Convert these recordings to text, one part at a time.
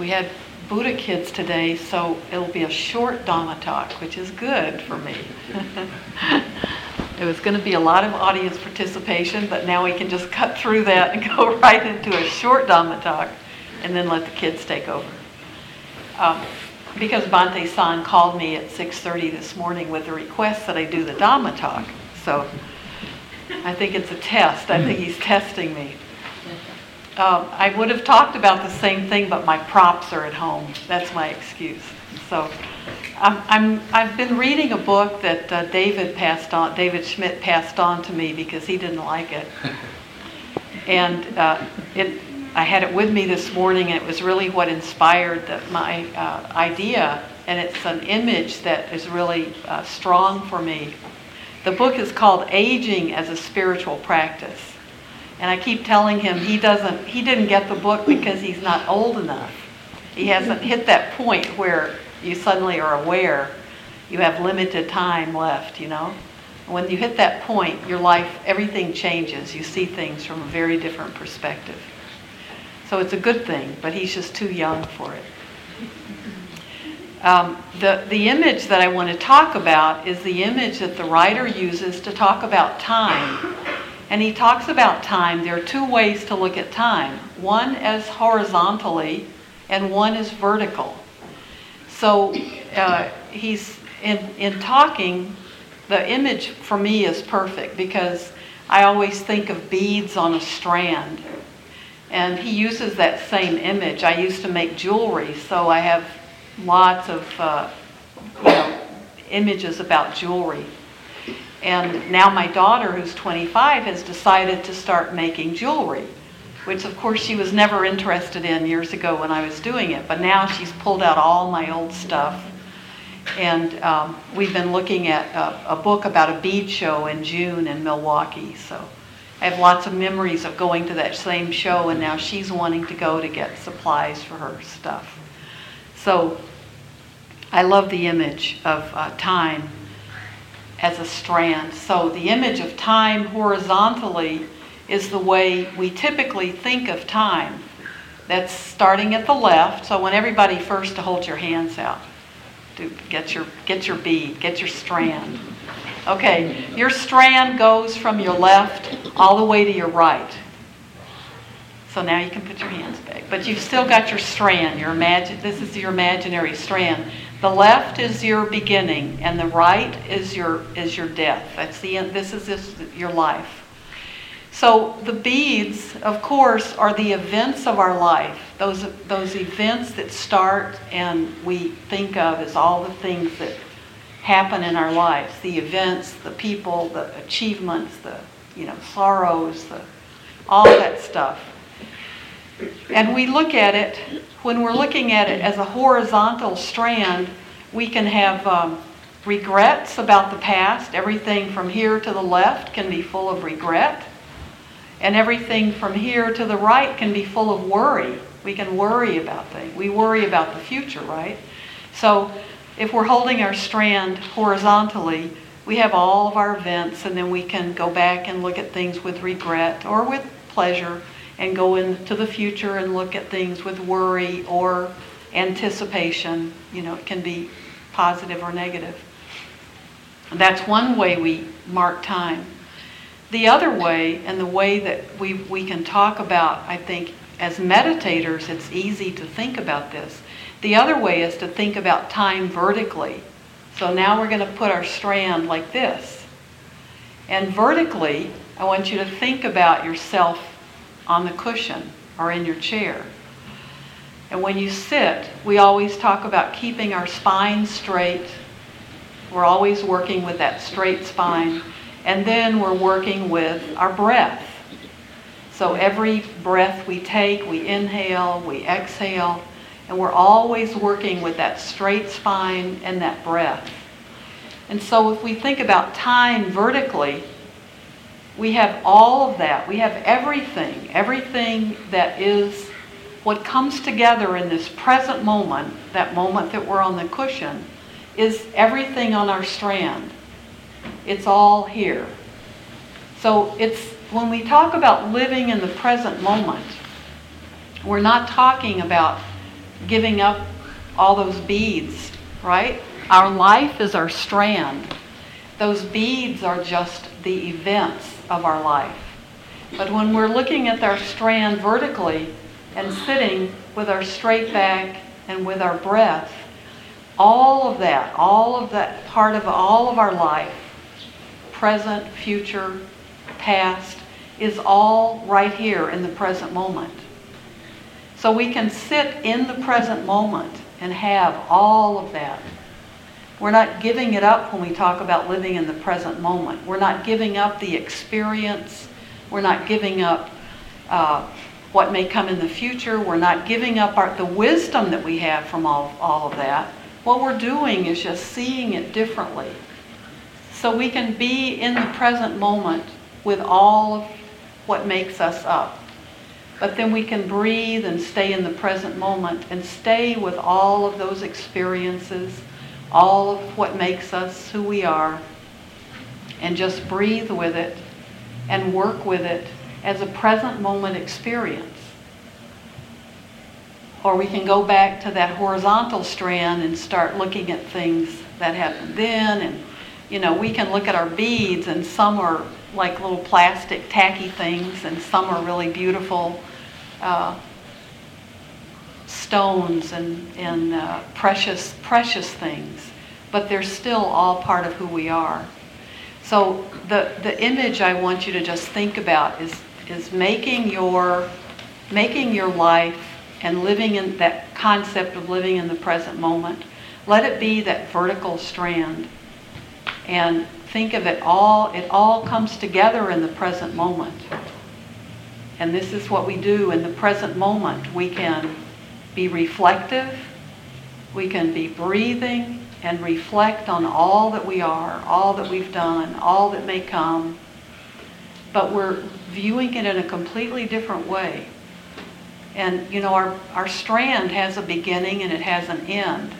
we had Buddha kids today, so it'll be a short Dhamma talk, which is good for me. it was going to be a lot of audience participation, but now we can just cut through that and go right into a short Dhamma talk and then let the kids take over. Um, because Bhante San called me at 6.30 this morning with a request that I do the Dhamma talk. So I think it's a test. I think he's testing me. Um, I would have talked about the same thing, but my props are at home. That's my excuse. So I'm, I'm, I've been reading a book that uh, David passed on, David Schmidt passed on to me because he didn't like it. And uh, it, I had it with me this morning, and it was really what inspired the, my uh, idea. And it's an image that is really uh, strong for me. The book is called Aging as a Spiritual Practice. And I keep telling him he doesn't, he didn't get the book because he's not old enough. He hasn't hit that point where you suddenly are aware you have limited time left, you know? When you hit that point, your life, everything changes. You see things from a very different perspective. So it's a good thing, but he's just too young for it. Um, the, the image that I want to talk about is the image that the writer uses to talk about time. And he talks about time. There are two ways to look at time one as horizontally, and one is vertical. So uh, he's in, in talking, the image for me is perfect because I always think of beads on a strand. And he uses that same image. I used to make jewelry, so I have lots of uh, you know, images about jewelry. And now my daughter, who's 25, has decided to start making jewelry, which of course she was never interested in years ago when I was doing it. But now she's pulled out all my old stuff. And um, we've been looking at a, a book about a bead show in June in Milwaukee. So I have lots of memories of going to that same show, and now she's wanting to go to get supplies for her stuff. So I love the image of uh, time as a strand. So the image of time horizontally is the way we typically think of time. That's starting at the left. So I want everybody first to hold your hands out. to get your get your bead, get your strand. Okay, your strand goes from your left all the way to your right. So now you can put your hands back. But you've still got your strand. Your imagine this is your imaginary strand. The left is your beginning and the right is your is your death. That's the end this is this, your life. So the beads, of course, are the events of our life. Those those events that start and we think of as all the things that happen in our lives the events the people the achievements the you know sorrows the all that stuff and we look at it when we're looking at it as a horizontal strand we can have um, regrets about the past. Everything from here to the left can be full of regret. And everything from here to the right can be full of worry. We can worry about things. We worry about the future right? So if we're holding our strand horizontally, we have all of our events, and then we can go back and look at things with regret or with pleasure, and go into the future and look at things with worry or anticipation. You know, it can be positive or negative. That's one way we mark time. The other way, and the way that we, we can talk about, I think, as meditators, it's easy to think about this, the other way is to think about time vertically. So now we're going to put our strand like this. And vertically, I want you to think about yourself on the cushion or in your chair. And when you sit, we always talk about keeping our spine straight. We're always working with that straight spine. And then we're working with our breath. So every breath we take, we inhale, we exhale, and we're always working with that straight spine and that breath. And so if we think about time vertically, we have all of that. We have everything, everything that is what comes together in this present moment, that moment that we're on the cushion, is everything on our strand. It's all here. So it's when we talk about living in the present moment, we're not talking about giving up all those beads, right? Our life is our strand. Those beads are just the events of our life. But when we're looking at our strand vertically and sitting with our straight back and with our breath, all of that, all of that part of all of our life, present, future, past, is all right here in the present moment. So we can sit in the present moment and have all of that. We're not giving it up when we talk about living in the present moment. We're not giving up the experience. We're not giving up uh, what may come in the future. We're not giving up our, the wisdom that we have from all, all of that. What we're doing is just seeing it differently. So we can be in the present moment with all of what makes us up. But then we can breathe and stay in the present moment and stay with all of those experiences, all of what makes us who we are, and just breathe with it and work with it as a present moment experience. Or we can go back to that horizontal strand and start looking at things that happened then. And, you know, we can look at our beads, and some are like little plastic tacky things, and some are really beautiful uh, stones and, and uh, precious, precious things. But they're still all part of who we are. So the, the image I want you to just think about is, is making your making your life and living in that concept of living in the present moment. Let it be that vertical strand. And think of it all, it all comes together in the present moment. And this is what we do in the present moment. We can be reflective, we can be breathing and reflect on all that we are, all that we've done, all that may come. But we're viewing it in a completely different way. And you know, our, our strand has a beginning and it has an end.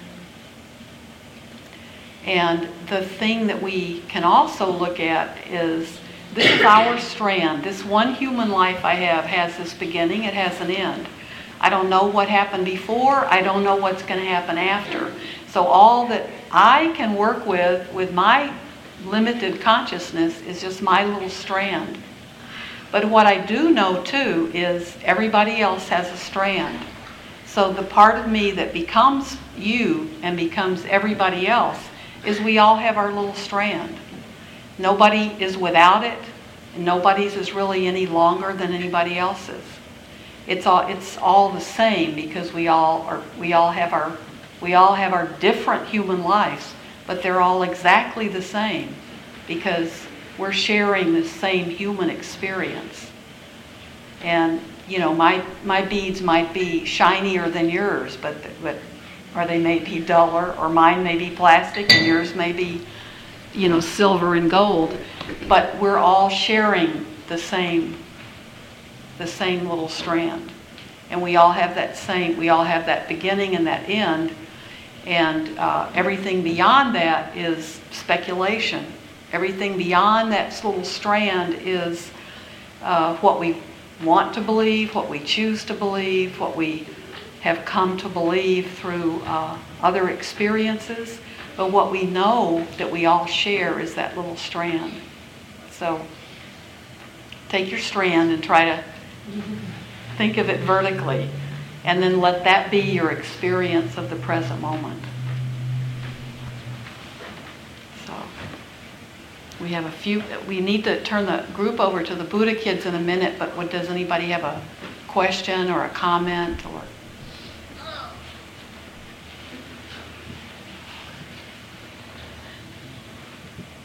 And the thing that we can also look at is this is our strand. This one human life I have has this beginning, it has an end. I don't know what happened before, I don't know what's going to happen after. So, all that I can work with, with my limited consciousness, is just my little strand. But what I do know too is everybody else has a strand. So, the part of me that becomes you and becomes everybody else is we all have our little strand. Nobody is without it, and nobody's is really any longer than anybody else's. It's all it's all the same because we all are we all have our we all have our different human lives, but they're all exactly the same because we're sharing the same human experience. And you know, my my beads might be shinier than yours, but but or they may be duller, or mine may be plastic and yours may be, you know, silver and gold. But we're all sharing the same the same little strand. And we all have that same, we all have that beginning and that end. And uh, everything beyond that is speculation. Everything beyond that little strand is uh, what we want to believe, what we choose to believe, what we have come to believe through uh, other experiences. But what we know that we all share is that little strand. So take your strand and try to think of it vertically, and then let that be your experience of the present moment. So we have a few, we need to turn the group over to the Buddha kids in a minute, but what, does anybody have a question or a comment or?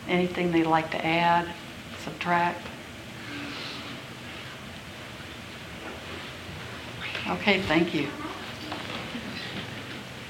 Anything they'd like to add, subtract? Okay, thank you.